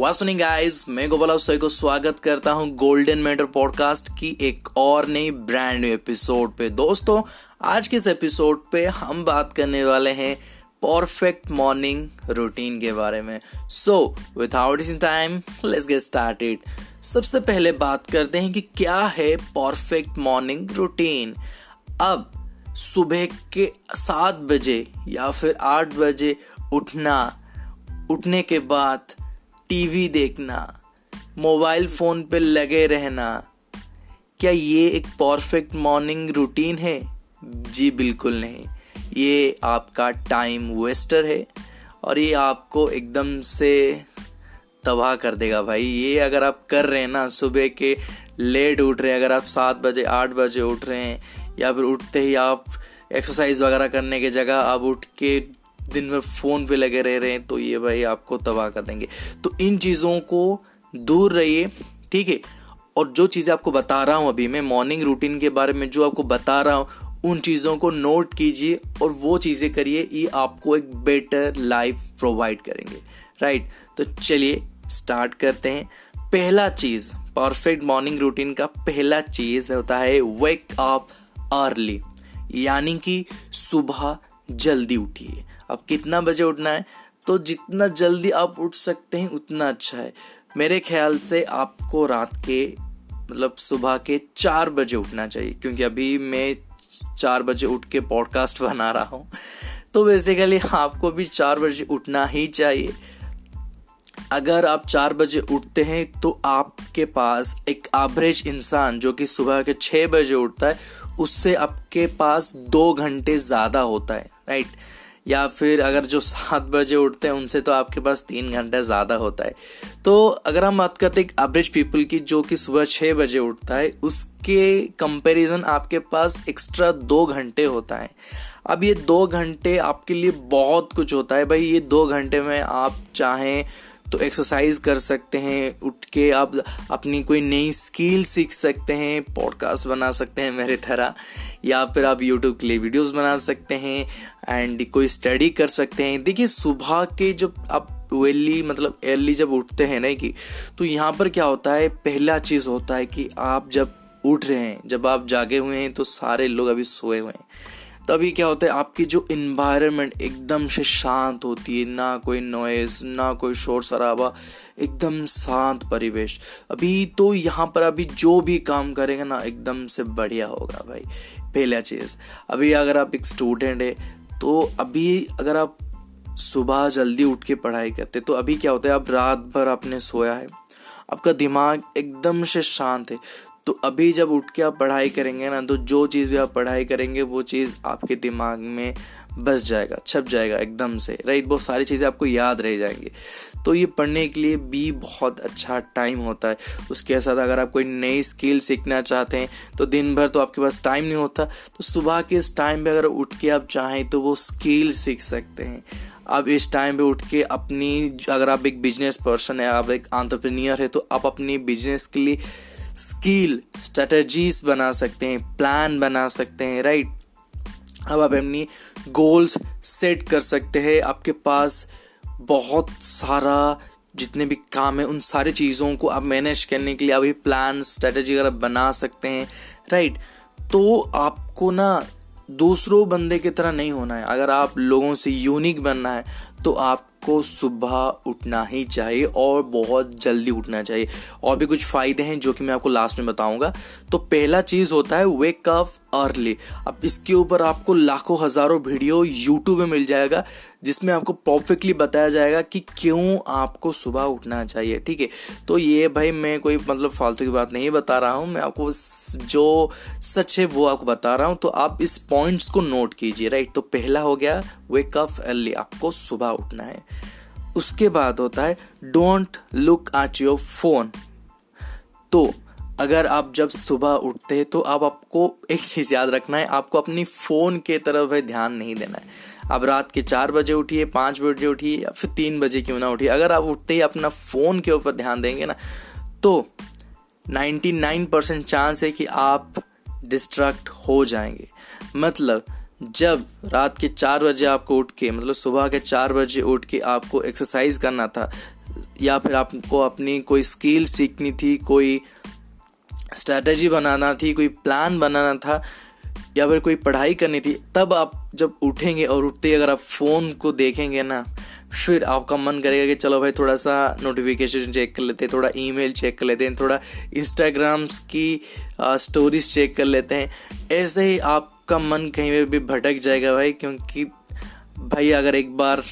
वासुनी guys मैं गोपाल सोई को स्वागत करता हूँ गोल्डन मेटर पॉडकास्ट की एक और नई ब्रांड न्यू एपिसोड पे। दोस्तों, आज के इस एपिसोड पे हम बात करने वाले हैं परफेक्ट मॉर्निंग रूटीन के बारे में। So without in time let's get started सबसे पहले बात करते हैं कि क्या है परफेक्ट मॉर्निंग रूटीन अब सुबह के सात बजे या फिर आठ बजे उठना, उठने के बाद टीवी देखना, मोबाइल फ़ोन पे लगे रहना, क्या ये एक परफेक्ट मॉर्निंग रूटीन है? जी बिल्कुल नहीं। ये आपका टाइम वेस्टर है और ये आपको एकदम से तबाह कर देगा भाई। ये अगर आप कर रहे हैं ना, सुबह के लेट उठ रहे हैं, अगर आप सात बजे, आठ बजे उठ रहे हैं, या फिर उठते ही आप एक्सरसाइज वगैरह करने की जगह आप उठ के दिन भर फ़ोन पे लगे रह रहे हैं तो ये भाई आपको तबाह कर देंगे। तो इन चीज़ों को दूर रहिए, ठीक है? और जो चीज़ें आपको बता रहा हूँ अभी मैं मॉर्निंग रूटीन के बारे में जो आपको बता रहा हूँ, उन चीज़ों को नोट कीजिए और वो चीज़ें करिए, ये आपको एक बेटर लाइफ प्रोवाइड करेंगे। राइट तो चलिए स्टार्ट करते हैं। पहला चीज़ परफेक्ट मॉर्निंग रूटीन का पहला चीज़ होता है वेक अप अर्ली यानी कि सुबह जल्दी उठिए। अब कितना बजे उठना है? तो जितना जल्दी आप उठ सकते हैं, उतना अच्छा है। मेरे ख्याल से आपको रात के मतलब सुबह के चार बजे उठना चाहिए, क्योंकि अभी मैं चार बजे उठ के पॉडकास्ट बना रहा हूँ। तो बेसिकली आपको भी चार बजे उठना ही चाहिए। अगर आप चार बजे उठते हैं तो आपके पास एक एवरेज इंसान जो कि सुबह के छः बजे उठता है, उससे आपके पास दो घंटे ज़्यादा होता है राइट या फिर अगर जो सात बजे उठते हैं, उनसे तो आपके पास तीन घंटा ज़्यादा होता है। तो अगर हम बात करते हैं एवरेज पीपल की, जो कि सुबह छः बजे उठता है, उसके कंपैरिजन आपके पास एक्स्ट्रा दो घंटे होता है। अब ये दो घंटे आपके लिए बहुत कुछ होता है। भाई, ये दो घंटे में आप चाहें तो एक्सरसाइज कर सकते हैं उठ के आप अपनी कोई नई स्किल सीख सकते हैं पॉडकास्ट बना सकते हैं मेरे तरह, या फिर आप यूट्यूब के लिए वीडियोस बना सकते हैं एंड कोई स्टडी कर सकते हैं। देखिए, सुबह के जब आप वेली मतलब अर्ली जब उठते हैं ना कि तो यहाँ पर क्या होता है, पहला चीज़ होता है कि आप जब उठ रहे हैं, जब आप जागे हुए हैं तो सारे लोग अभी सोए हुए हैं। तभी क्या होता है, आपकी जो इन्वायरमेंट एकदम से शांत होती है, ना कोई नॉइज़ ना कोई शोर शराबा, एकदम शांत परिवेश। अभी तो यहाँ पर अभी जो भी काम करेंगे ना, एकदम से बढ़िया होगा भाई, पहला चीज़। अभी अगर आप एक स्टूडेंट है तो अभी अगर आप सुबह जल्दी उठ के पढ़ाई करते तो अभी क्या होता है, आप रात भर आपने सोया है, आपका दिमाग एकदम से शांत है तो अभी जब उठ के आप पढ़ाई करेंगे ना तो जो चीज़ भी आप पढ़ाई करेंगे, वो चीज़ आपके दिमाग में बस जाएगा, छप जाएगा एकदम से राइट बहुत सारी चीज़ें आपको याद रह जाएँगी। तो ये पढ़ने के लिए भी बहुत अच्छा टाइम होता है। उसके साथ अगर आप कोई नई स्किल सीखना चाहते हैं तो दिन भर तो आपके पास टाइम नहीं होता। तो सुबह के इस टाइम पे अगर उठ के आप चाहें तो वो स्किल सीख सकते हैं। आप इस टाइम पे उठ के अपनी, अगर आप एक बिज़नेस पर्सन है, आप एक आंट्रप्रनियर है तो आप अपनी बिज़नेस के लिए स्किल स्ट्रेटजीज बना सकते हैं प्लान बना सकते हैं राइट अब आप अपनी गोल्स सेट कर सकते हैं। आपके पास बहुत सारा जितने भी काम है, उन सारी चीज़ों को आप मैनेज करने के लिए अभी प्लान स्ट्रेटजी अगर आप बना सकते हैं राइट तो आपको ना दूसरों बंदे की तरह नहीं होना है। अगर आप लोगों से यूनिक बनना है तो आपको सुबह उठना ही चाहिए और बहुत जल्दी उठना चाहिए। और भी कुछ फ़ायदे हैं जो कि मैं आपको लास्ट में बताऊँगा। तो पहला चीज़ होता है वेक अप अर्ली अब इसके ऊपर आपको लाखों हज़ारों वीडियो यूट्यूब में मिल जाएगा, जिसमें आपको परफेक्टली बताया जाएगा कि क्यों आपको सुबह उठना चाहिए, ठीक है? तो ये भाई मैं कोई मतलब फालतू की बात नहीं बता रहा हूँ, मैं आपको जो सच है वो आपको बता रहा हूँ। तो आप इस पॉइंट्स को नोट कीजिए राइट तो पहला हो गया वेक अप अर्ली आपको सुबह उठना है। उसके बाद होता है don't look at your phone तो अगर आप जब सुबह उठते हैं तो आप आपको एक चीज़ याद रखना है, आपको अपनी फ़ोन के तरफ़ है ध्यान नहीं देना है। आप रात के चार बजे उठिए, पाँच बजे उठिए, या फिर तीन बजे क्यों ना उठिए। अगर आप उठते ही अपना फ़ोन के ऊपर ध्यान देंगे ना तो 99 परसेंट चांस है कि आप डिस्ट्रैक्ट हो जाएँगे। मतलब जब रात के चार बजे आपको उठ के मतलब सुबह के चार बजे उठ के आपको एक्सरसाइज करना था, या फिर आपको अपनी कोई स्किल सीखनी थी, कोई स्ट्रैटेजी बनाना थी, कोई प्लान बनाना था, या फिर कोई पढ़ाई करनी थी, तब आप जब उठेंगे और उठते ही अगर आप फ़ोन को देखेंगे ना, फिर आपका मन करेगा कि चलो भाई थोड़ा सा नोटिफिकेशन चेक कर लेते हैं, थोड़ा ईमेल चेक कर लेते हैं, थोड़ा इंस्टाग्राम्स की स्टोरीज चेक कर लेते हैं। ऐसे ही आपका मन कहीं पे भी भटक जाएगा भाई, क्योंकि भाई अगर एक बार,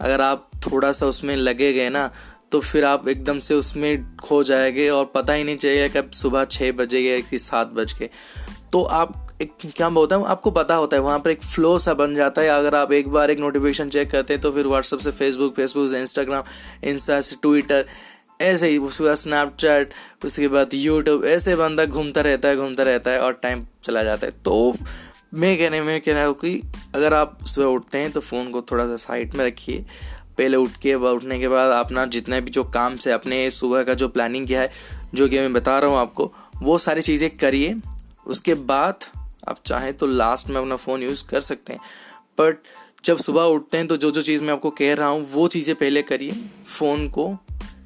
अगर आप थोड़ा सा उसमें लगे गए ना तो फिर आप एकदम से उसमें खो जाएँगे और पता ही नहीं चलेगा कब सुबह छः बजे या कि सात बज के। तो आप एक, क्या बोलता हूँ, आपको पता होता है, वहाँ पर एक फ्लो सा बन जाता है। अगर आप एक बार एक नोटिफिकेशन चेक करते हैं तो फिर व्हाट्सअप से फेसबुक फेसबुक से इंस्टाग्राम इंस्टा से ट्विटर ऐसे ही, उसके बाद स्नैपचैट उसके बाद यूट्यूब ऐसे बंदा घूमता रहता है, घूमता रहता है और टाइम चला जाता है। तो मैं कहने, में कहना हूँ कि अगर आप सुबह उठते हैं तो फ़ोन को थोड़ा सा साइड में रखिए। पहले उठ के उठने के बाद अपना जितने भी जो काम से, अपने सुबह का जो प्लानिंग किया है, जो कि मैं बता रहा हूँ आपको, वो सारी चीज़ें करिए। उसके बाद आप चाहें तो लास्ट में अपना फ़ोन यूज़ कर सकते हैं। बट जब सुबह उठते हैं तो जो जो चीज़ मैं आपको कह रहा हूँ, वो चीज़ें पहले करिए। फ़ोन को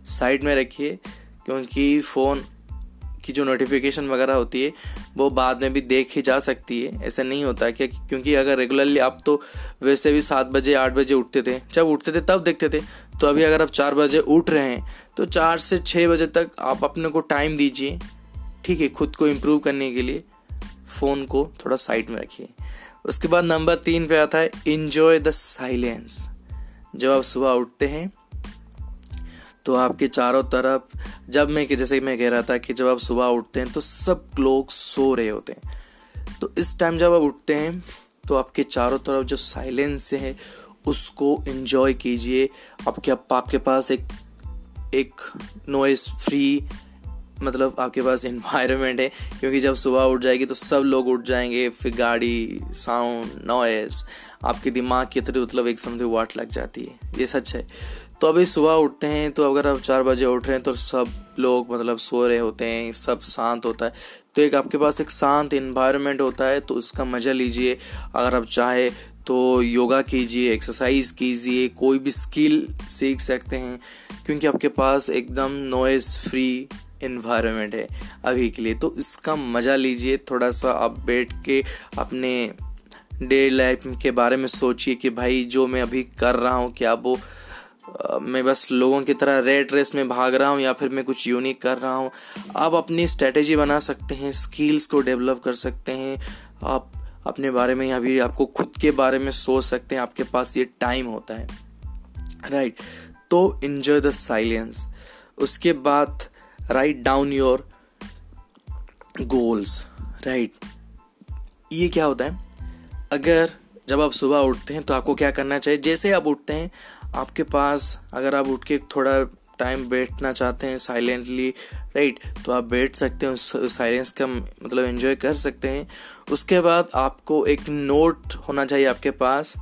साइड में रखिए, क्योंकि फ़ोन की जो नोटिफिकेशन वगैरह होती है, वो बाद में भी देखी जा सकती है। ऐसा नहीं होता क्या क्योंकि अगर रेगुलरली आप तो वैसे भी सात बजे, आठ बजे उठते थे। जब उठते थे, तब देखते थे। तो अभी अगर आप चार बजे उठ रहे हैं तो चार से छः बजे तक आप अपने को टाइम दीजिए, ठीक है, खुद को इम्प्रूव करने के लिए। फ़ोन को थोड़ा साइड में रखिए। उसके बाद नंबर तीन पे आता है इन्जॉय द साइलेंस जब आप सुबह उठते हैं तो आपके चारों तरफ़, जब मैं जैसे मैं कह रहा था कि जब आप सुबह उठते हैं तो सब लोग सो रहे होते हैं। तो इस टाइम जब आप उठते हैं तो आपके चारों तरफ़ जो साइलेंस है, उसको इन्जॉय कीजिए। आपके आपके पास एक एक नॉइस फ्री मतलब आपके पास इन्वायरमेंट है, क्योंकि जब सुबह उठ जाएगी तो सब लोग उठ जाएँगे, फिर गाड़ी साउंड नॉइस आपके दिमाग की तरह मतलब एक समझे वाट लग जाती है। ये सच है। तो अभी सुबह उठते हैं तो अगर आप चार बजे उठ रहे हैं तो सब लोग मतलब सो रहे होते हैं, सब शांत होता है। तो एक आपके पास एक शांत इन्वायरमेंट होता है तो उसका मज़ा लीजिए। अगर आप चाहे तो योगा कीजिए एक्सरसाइज कीजिए, कोई भी स्किल सीख सकते हैं, क्योंकि आपके पास एकदम नॉइज़ फ्री इन्वायरमेंट है अभी के लिए। तो इसका मज़ा लीजिए थोड़ा सा आप बैठ के अपने डे लाइफ के बारे में सोचिए कि भाई, जो मैं अभी कर रहा हूँ, क्या वो मैं बस लोगों की तरह रेड रेस में भाग रहा हूँ या फिर मैं कुछ यूनिक कर रहा हूँ। आप अपनी स्ट्रेटेजी बना सकते हैं स्किल्स को डेवलप कर सकते हैं। आप अपने बारे में या फिर आपको खुद के बारे में सोच सकते हैं, आपके पास ये टाइम होता है। Right right. तो इन्जॉय द साइलेंस उसके बाद write down your goals right ये क्या होता है? अगर जब आप सुबह उठते हैं तो आपको क्या करना चाहिए? जैसे आप उठते हैं आपके पास अगर आप उठ के थोड़ा टाइम बैठना चाहते हैं साइलेंटली राइट तो आप बैठ सकते हैं, उस साइलेंस का मतलब एंजॉय कर सकते हैं। उसके बाद आपको एक नोट होना चाहिए आपके पास,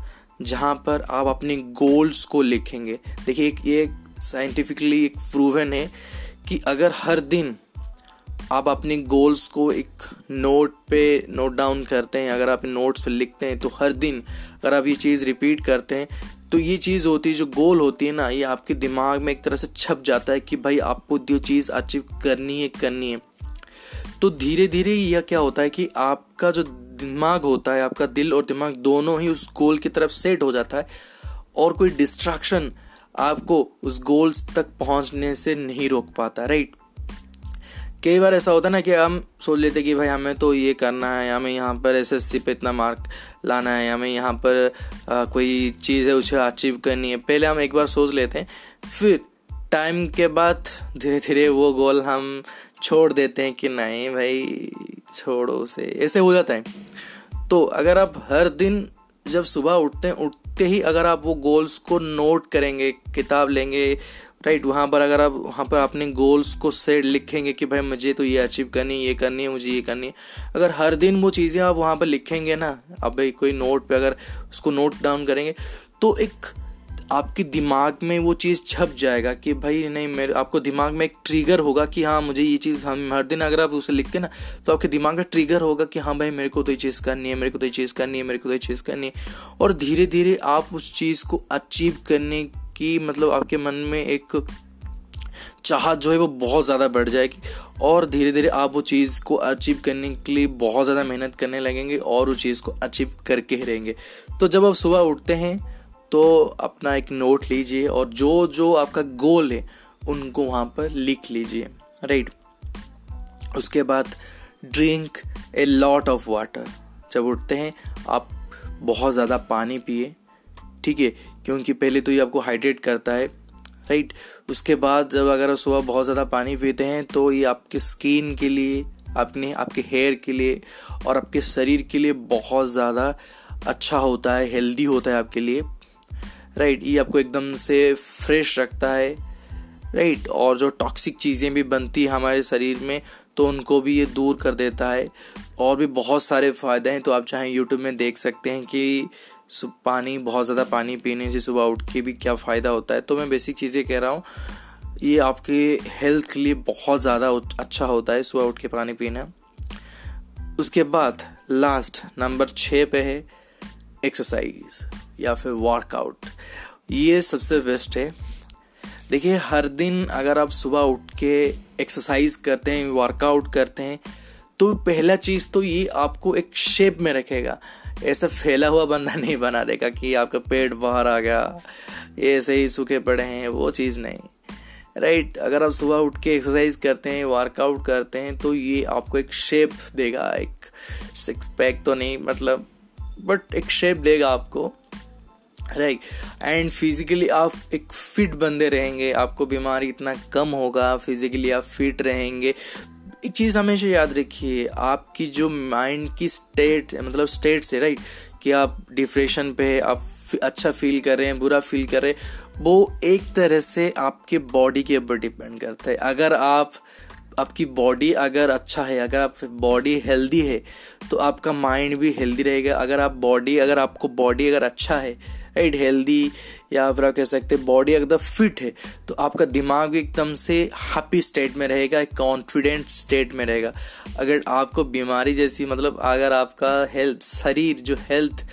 जहाँ पर आप अपने गोल्स को लिखेंगे। देखिए, एक ये साइंटिफिकली एक प्रूवन है कि अगर हर दिन आप अपने गोल्स को एक नोट पे नोट डाउन करते हैं, अगर आप नोट्स पे लिखते हैं तो हर दिन अगर आप ये चीज़ रिपीट करते हैं तो ये चीज़ होती है, जो गोल होती है ना, ये आपके दिमाग में एक तरह से छप जाता है कि भाई आपको जो चीज़ अचीव करनी है करनी है। तो धीरे धीरे यह क्या होता है कि आपका जो दिमाग होता है, आपका दिल और दिमाग दोनों ही उस गोल की तरफ़ सेट हो जाता है और कोई डिस्ट्रैक्शन आपको उस गोल्स तक पहुँचने से नहीं रोक पाता राइट कई बार ऐसा होता है ना कि हम सोच लेते कि भाई हमें तो ये करना है, हमें यहाँ पर एस एस सी पे इतना मार्क लाना है हमें यहाँ पर आ, कोई चीज़ है उसे अचीव करनी है। पहले हम एक बार सोच लेते हैं फिर टाइम के बाद धीरे धीरे वो गोल हम छोड़ देते हैं कि नहीं भाई छोड़ो उसे। ऐसे हो जाता है। तो अगर आप हर दिन जब सुबह उठते हैं उठते ही अगर आप वो गोल्स को नोट करेंगे किताब लेंगे राइट वहाँ पर अगर आप, वहाँ पर अपने गोल्स को सेट लिखेंगे कि भाई मुझे तो ये अचीव करनी है, ये करनी है, मुझे ये करनी है। अगर हर दिन वो चीज़ें आप वहाँ पर लिखेंगे ना, अब भाई कोई नोट पे अगर उसको नोट डाउन करेंगे तो एक आपके दिमाग में वो चीज़ छप जाएगा कि भाई नहीं, मेरे, आपको दिमाग में एक ट्रिगर होगा कि हाँ मुझे ये चीज़ हम, हर दिन अगर आप उसे लिखते ना तो आपके दिमाग में ट्रिगर होगा कि हाँ भाई मेरे को तो ये चीज़ करनी है, मेरे को तो ये चीज़ करनी है, मेरे को तो ये चीज़ करनी है। और धीरे धीरे आप उस चीज़ को अचीव करने की मतलब आपके मन में एक चाहत जो है वो बहुत ज़्यादा बढ़ जाएगी और धीरे धीरे आप वो चीज़ को अचीव करने के लिए बहुत ज़्यादा मेहनत करने लगेंगे और उस चीज़ को अचीव करके ही रहेंगे। तो जब आप सुबह उठते हैं तो अपना एक नोट लीजिए और जो जो आपका गोल है, उनको वहाँ पर लिख लीजिए राइट उसके बाद drink a lot of water जब उठते हैं, आप बहुत ज़्यादा पानी पिए ठीक है क्योंकि पहले तो ये आपको हाइड्रेट करता है राइट उसके बाद जब अगर सुबह बहुत ज़्यादा पानी पीते हैं तो ये आपके स्किन के लिए अपने आपके हेयर के लिए और आपके शरीर के लिए बहुत ज़्यादा अच्छा होता है हेल्दी होता है आपके लिए राइट ये आपको एकदम से फ्रेश रखता है राइट और जो टॉक्सिक चीज़ें भी बनती है हमारे शरीर में तो उनको भी ये दूर कर देता है। और भी बहुत सारे फ़ायदे हैं तो आप चाहें यूट्यूब में देख सकते हैं कि पानी, बहुत ज़्यादा पानी पीने से सुबह उठ के भी क्या फ़ायदा होता है? तो मैं बेसिक चीज़ें कह रहा हूँ, ये आपके हेल्थ के लिए बहुत ज़्यादा अच्छा होता है सुबह उठ के पानी पीना। उसके बाद लास्ट नंबर छः पे है एक्सरसाइज या फिर वर्कआउट ये सबसे बेस्ट है। देखिए, हर दिन अगर आप सुबह उठ के एक्सरसाइज करते हैं वर्कआउट करते हैं तो पहला चीज़ तो ये आपको एक शेप में रखेगा। ऐसा फैला हुआ बंदा नहीं बना देगा कि आपका पेट बाहर आ गया ये ऐसे ही सूखे पड़े हैं वो चीज़ नहीं। राइट right, अगर आप सुबह उठ के एक्सरसाइज करते हैं वर्कआउट करते हैं तो ये आपको एक शेप देगा एक सिक्स पैक तो नहीं मतलब बट एक शेप देगा आपको। राइट एंड फिजिकली आप एक फिट बंदे रहेंगे आपको बीमारी इतना कम होगा फिजिकली आप फिट रहेंगे एक चीज़ हमेशा याद रखिए, आपकी जो माइंड की स्टेट मतलब स्टेट से राइट कि आप डिप्रेशन पे, आप अच्छा फील कर रहे हैं, बुरा फील कर रहे हैं, वो एक तरह से आपके बॉडी के ऊपर डिपेंड करता है। अगर आप, आपकी बॉडी अगर अच्छा है, अगर आप बॉडी हेल्दी है तो आपका माइंड भी हेल्दी रहेगा। अगर आप बॉडी अगर आपको बॉडी अगर अच्छा है राइट हेल्दी या फिर आप कह सकते हैं बॉडी अगर फिट है तो आपका दिमाग भी एकदम से हैप्पी स्टेट में रहेगा एक कॉन्फिडेंट स्टेट में रहेगा। अगर आपको बीमारी जैसी मतलब अगर आपका हेल्थ शरीर जो हेल्थ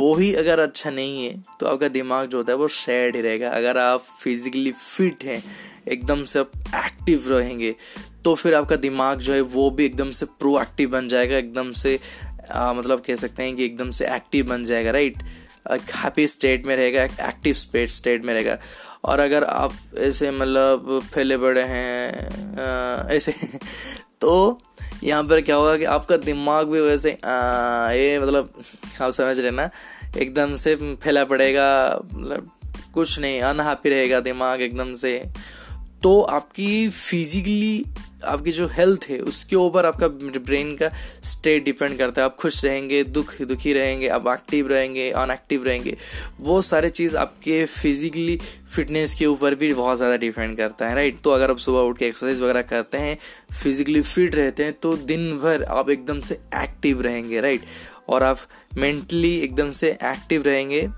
वो ही अगर अच्छा नहीं है तो आपका दिमाग जो होता है वो सैड ही रहेगा। अगर आप फिजिकली फिट हैं एकदम से आप एक्टिव रहेंगे तो फिर आपका दिमाग जो है वो भी एकदम से प्रोएक्टिव बन जाएगा एकदम से आ, मतलब कह सकते हैं कि एकदम से एक्टिव बन जाएगा राइट हैप्पी स्टेट में रहेगा, एक एक्टिव स्पेट स्टेट में रहेगा। और अगर आप ऐसे मतलब फैले बड़े हैं ऐसे तो यहाँ पर क्या होगा कि आपका दिमाग भी वैसे ये मतलब आप समझ रहे ना, एकदम से फैला पड़ेगा मतलब कुछ नहीं अनहैप्पी रहेगा दिमाग एकदम से। तो आपकी फिजिकली आपकी जो हेल्थ है, उसके ऊपर आपका ब्रेन का स्टेट डिपेंड करता है। आप खुश रहेंगे, दुख, दुखी रहेंगे, आप एक्टिव रहेंगे अनएक्टिव रहेंगे। वो सारे चीज़ आपके फिजिकली फिटनेस के ऊपर भी बहुत ज़्यादा डिपेंड करता है राइट तो अगर आप सुबह उठ के एक्सरसाइज वगैरह करते हैं फिजिकली फिट रहते हैं तो दिन भर आप एकदम से एक्टिव रहेंगे राइट और आप मेंटली एकदम से एक्टिव रहेंगे,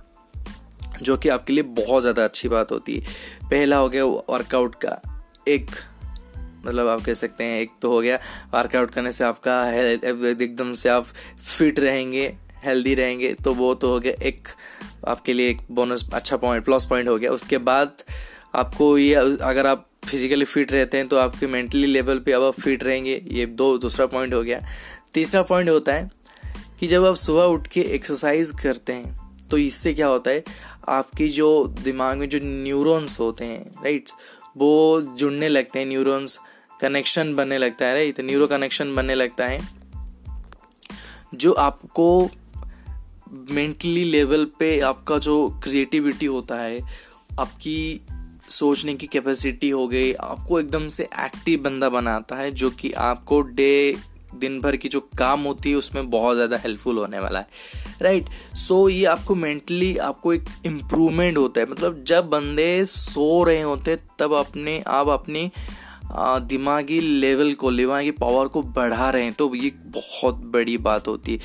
जो कि आपके लिए बहुत ज़्यादा अच्छी बात होती है। पहला हो गया वर्कआउट का। एक मतलब आप कह सकते हैं, एक तो हो गया वर्कआउट करने से आपका एकदम से आप फिट रहेंगे हेल्दी रहेंगे तो वो तो हो गया एक आपके लिए एक बोनस अच्छा पॉइंट प्लस पॉइंट हो गया। उसके बाद आपको ये अगर आप फिजिकली फिट रहते हैं तो आपके मेंटली लेवल पे अब आप फिट रहेंगे, ये दो, दूसरा पॉइंट हो गया। तीसरा पॉइंट होता है कि जब आप सुबह उठ के एक्सरसाइज करते हैं तो इससे क्या होता है, आपकी जो दिमाग में जो न्यूरॉन्स होते हैं राइट वो जुड़ने लगते हैं न्यूरॉन्स कनेक्शन बनने लगता है राइट न्यूरो कनेक्शन बनने लगता है जो आपको मेंटली लेवल पे आपका जो क्रिएटिविटी होता है आपकी सोचने की कैपेसिटी हो गई आपको एकदम से एक्टिव बंदा बनाता है जो कि आपको डे दिन भर की जो काम होती है उसमें बहुत ज़्यादा हेल्पफुल होने वाला है राइट right? सो so, ये आपको मेंटली आपको एक इम्प्रूवमेंट होता है मतलब जब बंदे सो रहे होते तब अपने आप अपनी दिमागी लेवल को, दिमागी पावर को बढ़ा रहे हैं तो ये बहुत बड़ी बात होती है।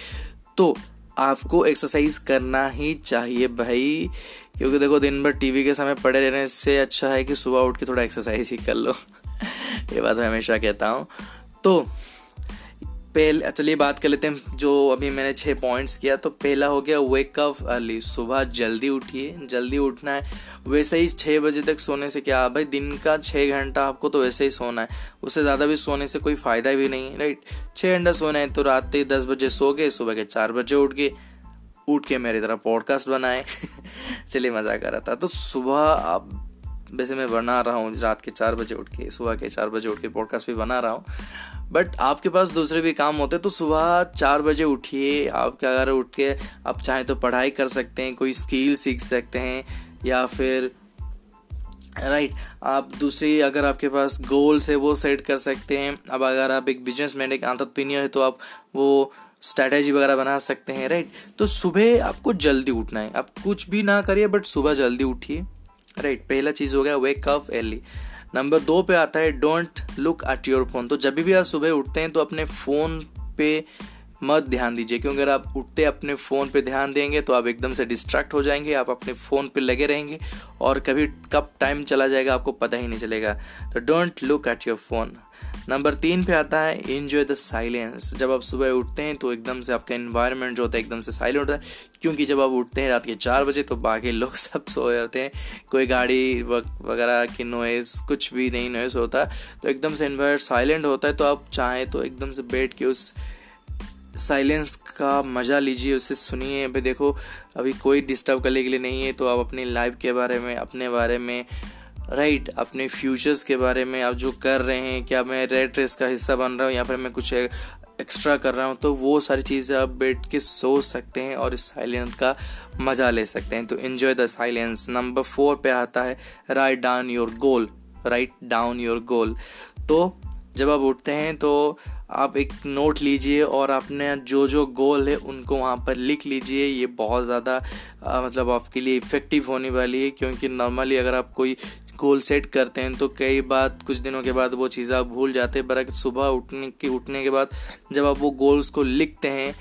तो आपको एक्सरसाइज करना ही चाहिए भाई, क्योंकि देखो दिन भर टीवी के समय पड़े रहने से अच्छा है कि सुबह उठ के थोड़ा एक्सरसाइज ही कर लो। ये बात मैं हमेशा कहता हूँ। तो पहले चलिए बात कर लेते हैं, जो अभी मैंने छः पॉइंट्स किया तो पहला हो गया वेक अप अर्ली सुबह जल्दी उठिए, जल्दी उठना है, वैसे ही छः बजे तक सोने से क्या, भाई, दिन का छः घंटा आपको तो वैसे ही सोना है, उससे ज़्यादा भी सोने से कोई फ़ायदा भी नहीं है राइट छः घंटा सोना है तो रात के दस बजे सो गए, सुबह के चार बजे उठ गए, उठ के मेरी तरह पॉडकास्ट बनाए, चलिए मज़ा कर रहा था तो सुबह आप वैसे मैं बना रहा हूँ रात के चार बजे उठ के सुबह के चार बजे उठ के पॉडकास्ट भी बना रहा हूँ। बट आपके पास दूसरे भी काम होते हैं तो सुबह चार बजे उठिए आप क्या अगर उठ के आप चाहें तो पढ़ाई कर सकते हैं कोई स्किल सीख सकते हैं या फिर राइट right, आप दूसरी अगर आपके पास गोल्स है वो सेट कर सकते हैं। अब अगर आप एक बिज़नेस मैन एक आंतरप्रीनियर है तो आप वो स्ट्रैटेजी वगैरह बना सकते हैं राइट right? तो सुबह आपको जल्दी उठना है। आप कुछ भी ना करिए बट सुबह जल्दी उठिए। राइट पहला चीज़ हो गया वेक अप एली नंबर दो पे आता है don't look at your phone तो जब भी आप सुबह उठते हैं तो अपने फ़ोन पे मत ध्यान दीजिए, क्योंकि अगर आप उठते अपने फ़ोन पे ध्यान देंगे तो आप एकदम से डिस्ट्रैक्ट हो जाएँगे, आप अपने फ़ोन पे लगे रहेंगे, और कभी कब टाइम चला जाएगा, आपको पता ही नहीं चलेगा. तो don't look at your phone number तीन पे आता है इन्जॉय द साइलेंस जब आप सुबह उठते हैं तो एकदम से आपका इन्वायरमेंट जो होता है एकदम से साइलेंट होता है, क्योंकि जब आप उठते हैं रात के चार बजे तो बाकी लोग सब सो जाते हैं। कोई गाड़ी वगैरह की नॉइज़ कुछ भी नहीं नॉइज़ होता तो एकदम से इन्वायर साइलेंट होता है तो आप चाहें तो एकदम से बैठ के उस साइलेंस का मज़ा लीजिए, उसे सुनिए। अभी देखो, अभी कोई डिस्टर्ब करने के लिए नहीं है तो आप अपनी लाइफ के बारे में, अपने बारे में राइट right, अपने फ्यूचर्स के बारे में आप जो कर रहे हैं क्या मैं रेड रेस का हिस्सा बन रहा हूँ या फिर मैं कुछ एक्स्ट्रा कर रहा हूँ तो वो सारी चीज़ें आप बैठ के सोच सकते हैं और इस साइलेंस का मज़ा ले सकते हैं। तो enjoy the silence number four पे आता है write down your goal write down your goal तो जब आप उठते हैं तो आप एक नोट लीजिए और अपने जो जो गोल है उनको वहाँ पर लिख लीजिए। ये बहुत ज़्यादा मतलब आपके लिए इफ़ेक्टिव होने वाली है क्योंकि नॉर्मली अगर आप कोई गोल सेट करते हैं तो कई बार, कुछ दिनों के बाद वो चीज़ आप भूल जाते हैं, पर सुबह उठने के उठने के बाद जब आप वो गोल्स को लिखते हैं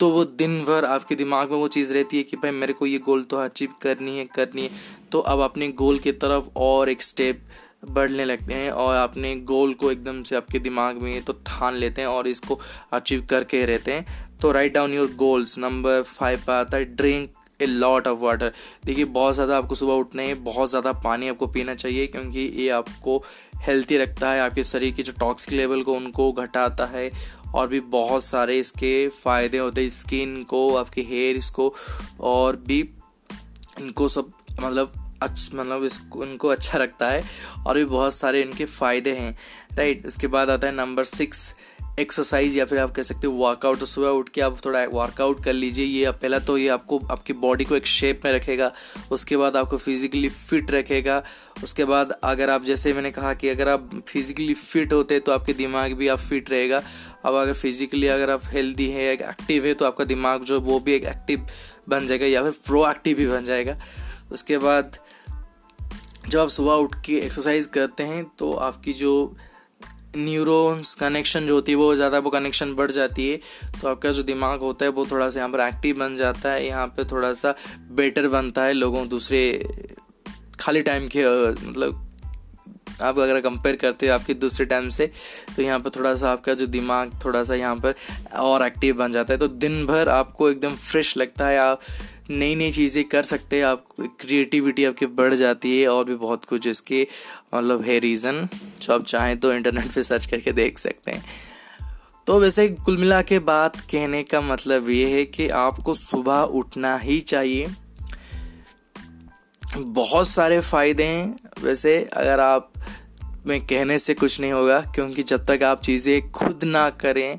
तो वो दिन भर आपके दिमाग में वो चीज़ रहती है कि भाई मेरे को ये गोल तो अचीव करनी है करनी है। तो अब अपने गोल की तरफ़ और एक स्टेप बढ़ने लगते हैं और अपने गोल को एकदम से आपके दिमाग में तो ठान लेते हैं और इसको अचीव करके रहते हैं। तो write down your goals number five पर आता है drink a lot of water देखिए, बहुत ज़्यादा आपको सुबह उठना है बहुत ज़्यादा पानी आपको पीना चाहिए क्योंकि ये आपको हेल्थी रखता है, आपके शरीर के जो टॉक्सिक लेवल को, उनको घटाता है और भी बहुत सारे इसके फ़ायदे होते हैं स्किन को, आपके हेयर इसको और भी इनको सब मतलब अच्छा मतलब इसको इनको अच्छा रखता है और भी बहुत सारे इनके फ़ायदे हैं। राइट उसके बाद आता है नंबर सिक्स एक्सरसाइज या फिर आप कह सकते हो वर्कआउट तो सुबह उठ के आप थोड़ा वर्कआउट कर लीजिए। ये आप पहला तो ये आपको, आपकी बॉडी को एक शेप में रखेगा, उसके बाद आपको फिजिकली फिट रखेगा। उसके बाद अगर आप, जैसे मैंने कहा कि अगर आप फिजिकली फिट होते तो आपके दिमाग भी आप फिट रहेगा। अब अगर फिजिकली अगर आप हेल्दी है एक्टिव है तो आपका दिमाग जो वो भी एक एक्टिव बन जाएगा या फिर प्रोएक्टिव भी बन जाएगा। उसके बाद जब आप सुबह उठ के एक्सरसाइज करते हैं तो आपकी जो न्यूरॉन्स कनेक्शन जो होती है, वो ज़्यादा वो कनेक्शन बढ़ जाती है। तो आपका जो दिमाग होता है, वो थोड़ा सा यहाँ पर एक्टिव बन जाता है। यहाँ पे थोड़ा सा बेटर बनता है लोगों दूसरे खाली टाइम के मतलब आप अगर कंपेयर करते हैं आपके दूसरे टाइम से तो यहाँ पर थोड़ा सा आपका जो दिमाग, थोड़ा सा यहाँ पर और एक्टिव बन जाता है। तो दिन भर आपको एकदम फ्रेश लगता है। आप नई नई चीज़ें कर सकते हैं, आप क्रिएटिविटी आपकी बढ़ जाती है और भी बहुत कुछ इसके मतलब है रीज़न जो आप चाहें तो इंटरनेट पे सर्च करके देख सकते हैं। तो वैसे कुल मिला के बात कहने का मतलब ये है कि आपको सुबह उठना ही चाहिए। बहुत सारे फ़ायदे हैं। वैसे अगर आप, में कहने से कुछ नहीं होगा, क्योंकि जब तक आप चीज़ें खुद ना करें,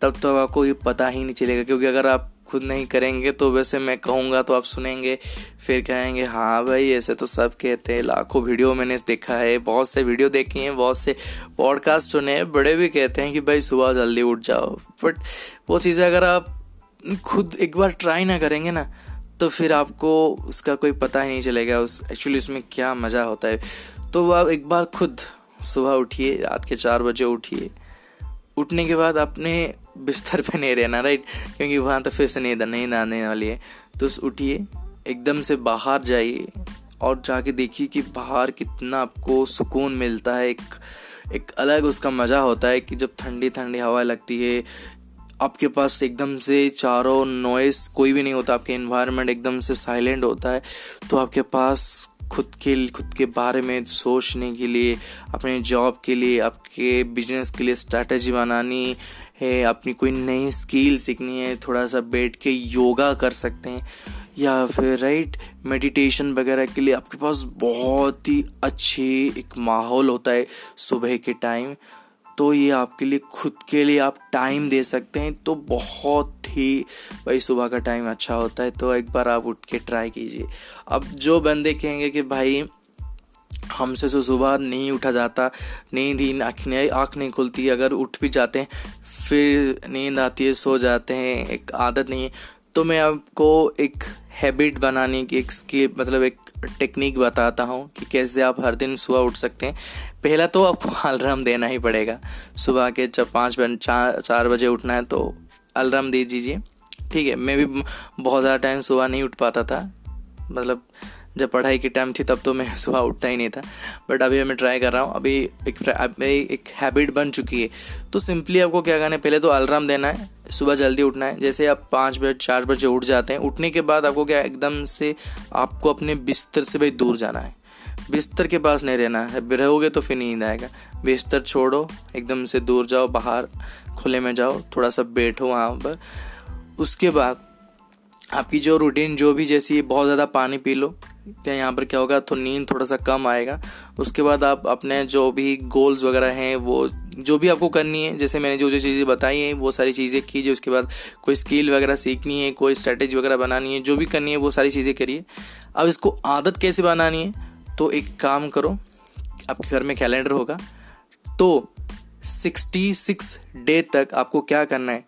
तब तक तो आपको ये पता ही नहीं चलेगा, क्योंकि अगर आप खुद नहीं करेंगे तो वैसे मैं कहूँगा तो आप सुनेंगे, फिर कहेंगे हाँ भाई, ऐसे तो सब कहते हैं। लाखों वीडियो मैंने देखा है, बहुत से वीडियो देखे हैं, बहुत से पॉडकास्ट सुने हैं, बड़े भी कहते हैं कि भाई सुबह जल्दी उठ जाओ। बट वो चीज़ें अगर आप खुद एक बार ट्राई ना करेंगे ना तो फिर आपको उसका कोई पता ही नहीं चलेगा, उस एक्चुअली उसमें क्या मज़ा होता है। तो आप एक बार खुद सुबह उठिए, रात के चार बजे उठिए। उठने के बाद अपने बिस्तर पे नहीं रहना राइट क्योंकि वहाँ तो फिर से नींद नींद आने वाली है। तो उठिए, एकदम से बाहर जाइए और जाके देखिए कि बाहर कितना आपको सुकून मिलता है। एक एक अलग उसका मज़ा होता है कि जब ठंडी ठंडी हवा लगती है, आपके पास एकदम से चारों नॉइस कोई भी नहीं होता, आपके इन्वायरमेंट एकदम से साइलेंट होता है तो आपके पास खुद के खुद के बारे में सोचने के लिए, अपने जॉब के लिए, आपके बिज़नेस के लिए स्ट्रैटेजी बनानी है, अपनी कोई नई स्किल सीखनी है थोड़ा सा बैठ के योगा कर सकते हैं, या फिर राइट मेडिटेशन वगैरह के लिए आपके पास बहुत ही अच्छी एक माहौल होता है सुबह के टाइम तो ये आपके लिए, खुद के लिए आप टाइम दे सकते हैं तो बहुत ही भाई सुबह का टाइम अच्छा होता है तो एक बार आप उठ के ट्राई कीजिए। अब जो बंदे कहेंगे कि भाई, हमसे तो सुबह नहीं उठा जाता, नींद ही आँख नहीं आँख नहीं खुलती, अगर उठ भी जाते हैं, फिर नींद आती है, सो जाते हैं, एक आदत नहीं है। तो मैं आपको एक हैबिट बनाने की, एक स्किल मतलब एक टेक्निक बताता हूँ कि कैसे आप हर दिन सुबह उठ सकते हैं। पहला तो आपको अलार्म देना ही पड़ेगा। सुबह के जब पाँच बजे चार बजे उठना है तो अलार्म दे दीजिए। ठीक है, मैं भी बहुत ज़्यादा टाइम सुबह नहीं उठ पाता था। मतलब जब पढ़ाई की टाइम थी, तब तो मैं सुबह उठता ही नहीं था। बट अभी मैं ट्राई कर रहा हूँ। अभी एक अभी एक हैबिट बन चुकी है। तो सिंपली आपको क्या करना है? पहले तो अलार्म देना है। सुबह जल्दी उठना है। जैसे आप पाँच बजे, चार बजे उठ जाते हैं। उठने के बाद आपको क्या एकदम से आपको अपने बिस्तर से भाई दूर जाना है। बिस्तर के पास नहीं रहना है। रहोगे तो फिर नींद आएगा। बिस्तर छोड़ो। एकदम से दूर जाओ। बाहर खुले में जाओ थोड़ा सा बैठो वहाँ पर। उसके बाद आपकी जो रूटीन जो भी जैसी बहुत ज़्यादा पानी पी लो, क्या यहाँ पर क्या होगा तो नींद थोड़ा सा कम आएगा। उसके बाद आप अपने जो भी गोल्स वगैरह हैं, वो जो भी आपको करनी है, जैसे मैंने जो जो चीज़ें बताई हैं, वो सारी चीज़ें कीजिए। उसके बाद कोई स्किल वगैरह सीखनी है, कोई स्ट्रैटेजी वगैरह बनानी है, जो भी करनी है, वो सारी चीज़ें करिए। अब इसको आदत कैसे बनानी है तो एक काम करो, आपके घर में कैलेंडर होगा तो सिक्सटी सिक्स डे तक आपको क्या करना है?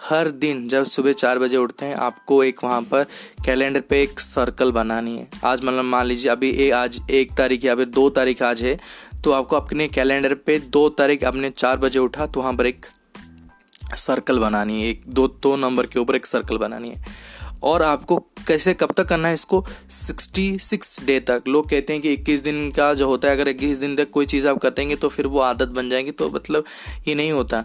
हर दिन जब सुबह चार बजे उठते हैं आपको एक वहाँ पर कैलेंडर पे एक सर्कल बनानी है। आज मतलब मान लीजिए अभी ए, आज एक तारीख या फिर दो तारीख आज है तो आपको अपने कैलेंडर पे दो तारीख आपने चार बजे उठा तो वहाँ पर एक सर्कल बनानी है। एक दो दो नंबर के ऊपर एक सर्कल बनानी है। और आपको कैसे, कब तक करना है इसको? 66 डे तक। लोग कहते हैं कि 21 दिन का जो होता है, अगर 21 दिन तक कोई चीज़ आप करेंगे तो फिर वो आदत बन जाएगी तो मतलब ये नहीं होता।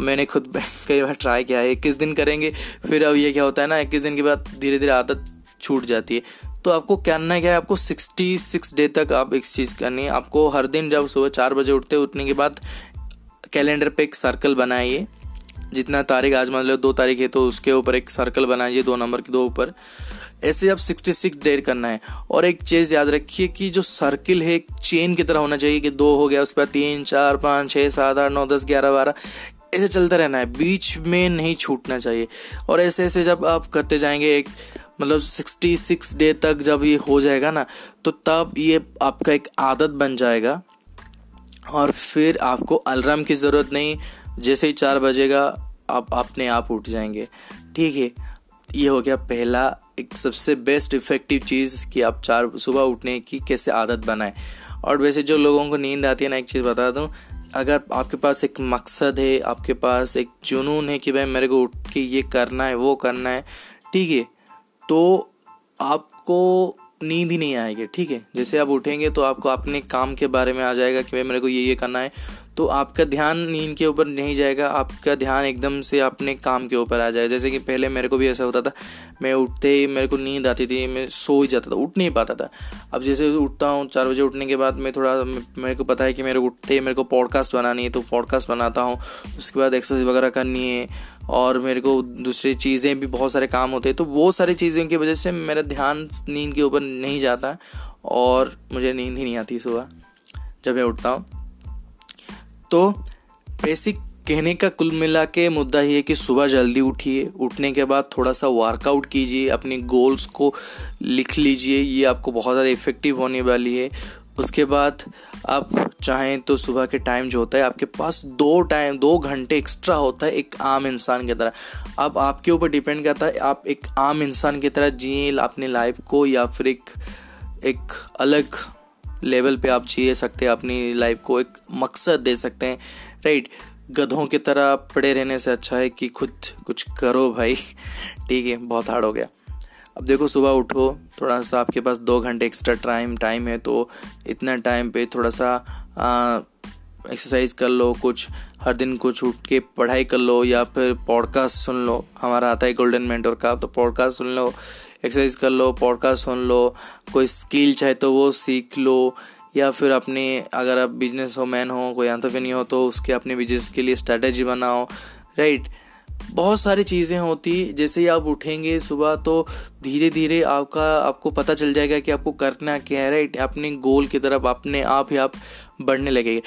मैंने खुद कई बार ट्राई किया है इक्कीस दिन करेंगे, फिर अब ये क्या होता है ना, इक्कीस दिन के बाद धीरे धीरे आदत छूट जाती है। तो आपको करना क्या है, आपको सिक्सटी सिक्स डे तक आप एक चीज़ करनी है। आपको हर दिन जब सुबह चार बजे उठते उठने के बाद कैलेंडर पे एक सर्कल बनाइए। जितना तारीख आज मान लो दो तारीख है तो उसके ऊपर एक सर्कल बनाइए, दो नंबर के दो ऊपर। ऐसे आप सिक्सटी सिक्स डेट करना है। और एक चीज़ याद रखिए कि जो सर्किल है, एक चेन की तरह होना चाहिए कि दो हो गया, उसके बाद तीन, चार, पाँच छः सात, आठ, नौ, दस, ग्यारह, बारह, ऐसे चलता रहना है। बीच में नहीं छूटना चाहिए। और ऐसे ऐसे जब आप करते जाएँगे एक मतलब सिक्सटी सिक्स डे तक जब ये हो जाएगा ना तो तब ये आपका एक आदत बन जाएगा। और फिर आपको अलार्म की ज़रूरत नहीं जैसे ही चार बजेगा, आप अपने आप उठ जाएँगे। ठीक है, ये हो गया पहला एक सबसे बेस्ट इफ़ेक्टिव चीज़ कि आप चार सुबह उठने की कैसे आदत बनाएँ। और वैसे जो लोगों को नींद आती है ना, एक चीज़ बता दूँ, अगर आपके पास एक मकसद है, आपके पास एक जुनून है कि भाई मेरे को उठ के ये करना है, वो करना है, ठीक है तो आपको नींद ही नहीं आएगी, ठीक है। जैसे आप उठेंगे तो आपको अपने काम के बारे में आ जाएगा कि भाई मेरे को ये ये करना है तो आपका ध्यान नींद के ऊपर नहीं जाएगा, आपका ध्यान एकदम से अपने काम के ऊपर आ जाएगा। जैसे कि पहले मेरे को भी ऐसा होता था, मैं उठते ही मेरे को नींद आती थी, मैं सो ही जाता था, उठ नहीं पाता था। अब जैसे उठता हूँ, चार बजे उठने के बाद मैं थोड़ा, मेरे को पता है कि मेरे उठते ही मेरे को पॉडकास्ट बनानी है तो पॉडकास्ट बनाता हूँ, उसके बाद एक्सरसाइज वगैरह करनी है, और मेरे को दूसरी चीज़ें भी बहुत सारे काम होते हैं तो वो सारी चीज़ों की वजह से मेरा ध्यान नींद के ऊपर नहीं जाता, और मुझे नींद ही नहीं आती सुबह, जब मैं उठता हूँ। तो बेसिक कहने का कुल मिला के मुद्दा ये है कि सुबह जल्दी उठिए, उठने के बाद थोड़ा सा वर्कआउट कीजिए, अपने गोल्स को लिख लीजिए, ये आपको बहुत ज़्यादा इफ़ेक्टिव होने वाली है। उसके बाद आप चाहें तो सुबह के टाइम जो होता है, आपके पास दो टाइम दो घंटे एक्स्ट्रा होता है एक आम इंसान की तरह। अब आपके ऊपर डिपेंड करता है, आप एक आम इंसान की तरह जिए अपनी लाइफ को या फिर एक एक अलग लेवल पे आप जी सकते हैं, अपनी लाइफ को एक मकसद दे सकते हैं। राइट, गधों की तरह पड़े रहने से अच्छा है कि खुद कुछ करो भाई। ठीक है, बहुत हार्ड हो गया। अब देखो, सुबह उठो, थोड़ा सा आपके पास दो घंटे एक्स्ट्रा टाइम टाइम है तो इतना टाइम पे थोड़ा सा एक्सरसाइज कर लो, कुछ, हर दिन कुछ उठ के पढ़ाई कर लो, या फिर पॉडकास्ट सुन लो। हमारा आता है गोल्डन मेंटोर का तो पॉडकास्ट सुन लो। एक्सरसाइज कर लो पॉडकास्ट सुन लो, कोई स्किल चाहे तो वो सीख लो, या फिर अपने, अगर आप बिज़नेस हो मैन हो, कोई नहीं हो तो उसके अपने बिज़नेस के लिए स्ट्रैटेजी बनाओ राइट बहुत सारी चीज़ें होती, जैसे ही आप उठेंगे सुबह तो धीरे धीरे आपका, आपको पता चल जाएगा कि आपको करना क्या है राइट अपने गोल की तरफ़, अपने आप ही आप बढ़ने लगेंगे।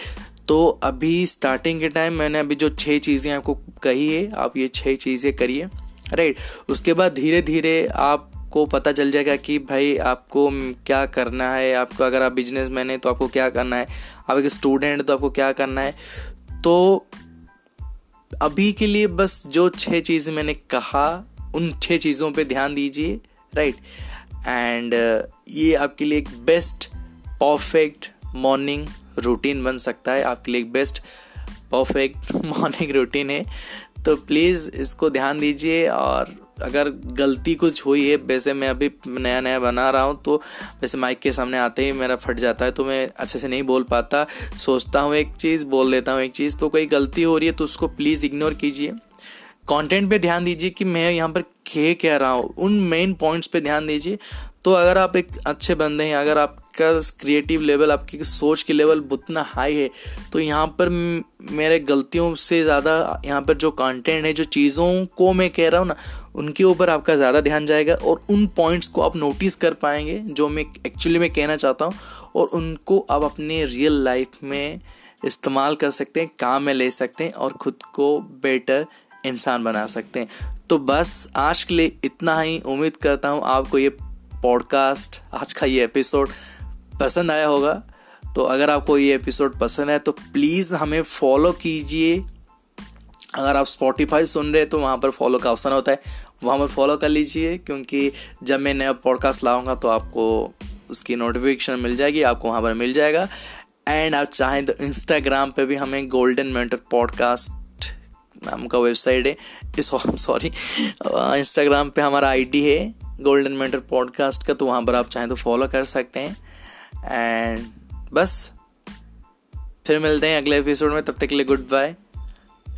तो अभी स्टार्टिंग के टाइम मैंने अभी जो छः चीज़ें आपको कही है, आप ये छः चीज़ें करिए राइट उसके बाद धीरे धीरे आप आपको पता चल जाएगा कि भाई आपको क्या करना है, आपको अगर आप बिज़नेस मैन है तो आपको क्या करना है, आप एक स्टूडेंट तो आपको क्या करना है। तो अभी के लिए बस जो छः चीज़ मैंने कहा, उन छः चीज़ों पे ध्यान दीजिए राइट एंड ये आपके लिए एक बेस्ट परफेक्ट मॉर्निंग रूटीन बन सकता है। आपके लिए एक बेस्ट परफेक्ट मॉर्निंग रूटीन है। तो प्लीज़ इसको ध्यान दीजिए और अगर गलती कुछ हुई है, वैसे मैं अभी नया नया बना रहा हूँ तो वैसे माइक के सामने आते ही मेरा फट जाता है तो मैं अच्छे से नहीं बोल पाता। सोचता हूँ एक चीज़, बोल देता हूँ एक चीज़ तो कोई गलती हो रही है तो उसको प्लीज़ इग्नोर कीजिए। कंटेंट पे ध्यान दीजिए कि मैं यहाँ पर क्या कह रहा हूँ, उन मेन पॉइंट्स पे ध्यान दीजिए। तो अगर आप एक अच्छे बंदे हैं, अगर आपका क्रिएटिव लेवल आपकी सोच की लेवल उतना हाई है तो यहाँ पर मेरे गलतियों से ज़्यादा यहाँ पर जो कंटेंट है, जो चीज़ों को मैं कह रहा हूँ ना उनके ऊपर आपका ज़्यादा ध्यान जाएगा और उन पॉइंट्स को आप नोटिस कर पाएँगे, जो मैं एक्चुअली मैं कहना चाहता हूँ, और उनको आप अपने रियल लाइफ में इस्तेमाल कर सकते हैं, काम में ले सकते हैं, और ख़ुद को बेटर इंसान बना सकते हैं। तो बस आज के लिए इतना ही। उम्मीद करता हूँ आपको ये पॉडकास्ट आज का ये एपिसोड पसंद आया होगा। तो अगर आपको ये एपिसोड पसंद है तो प्लीज़ हमें फॉलो कीजिए। अगर आप स्पॉटिफाई सुन रहे हैं तो वहाँ पर फॉलो का ऑप्शन होता है। वहाँ पर फॉलो कर लीजिए, क्योंकि जब मैं नया पॉडकास्ट लाऊँगा तो आपको उसकी नोटिफिकेशन मिल जाएगी, आपको वहाँ पर मिल जाएगा। एंड आप चाहें तो इंस्टाग्राम पे भी हमें गोल्डन मेंटर पॉडकास्ट नाम का वेबसाइट है। सॉरी इंस्टाग्राम पे हमारा आईडी है गोल्डन मेंटर पॉडकास्ट का तो वहाँ पर आप चाहें तो फॉलो कर सकते हैं। एंड बस, फिर मिलते हैं अगले एपिसोड में, तब तक के लिए good bye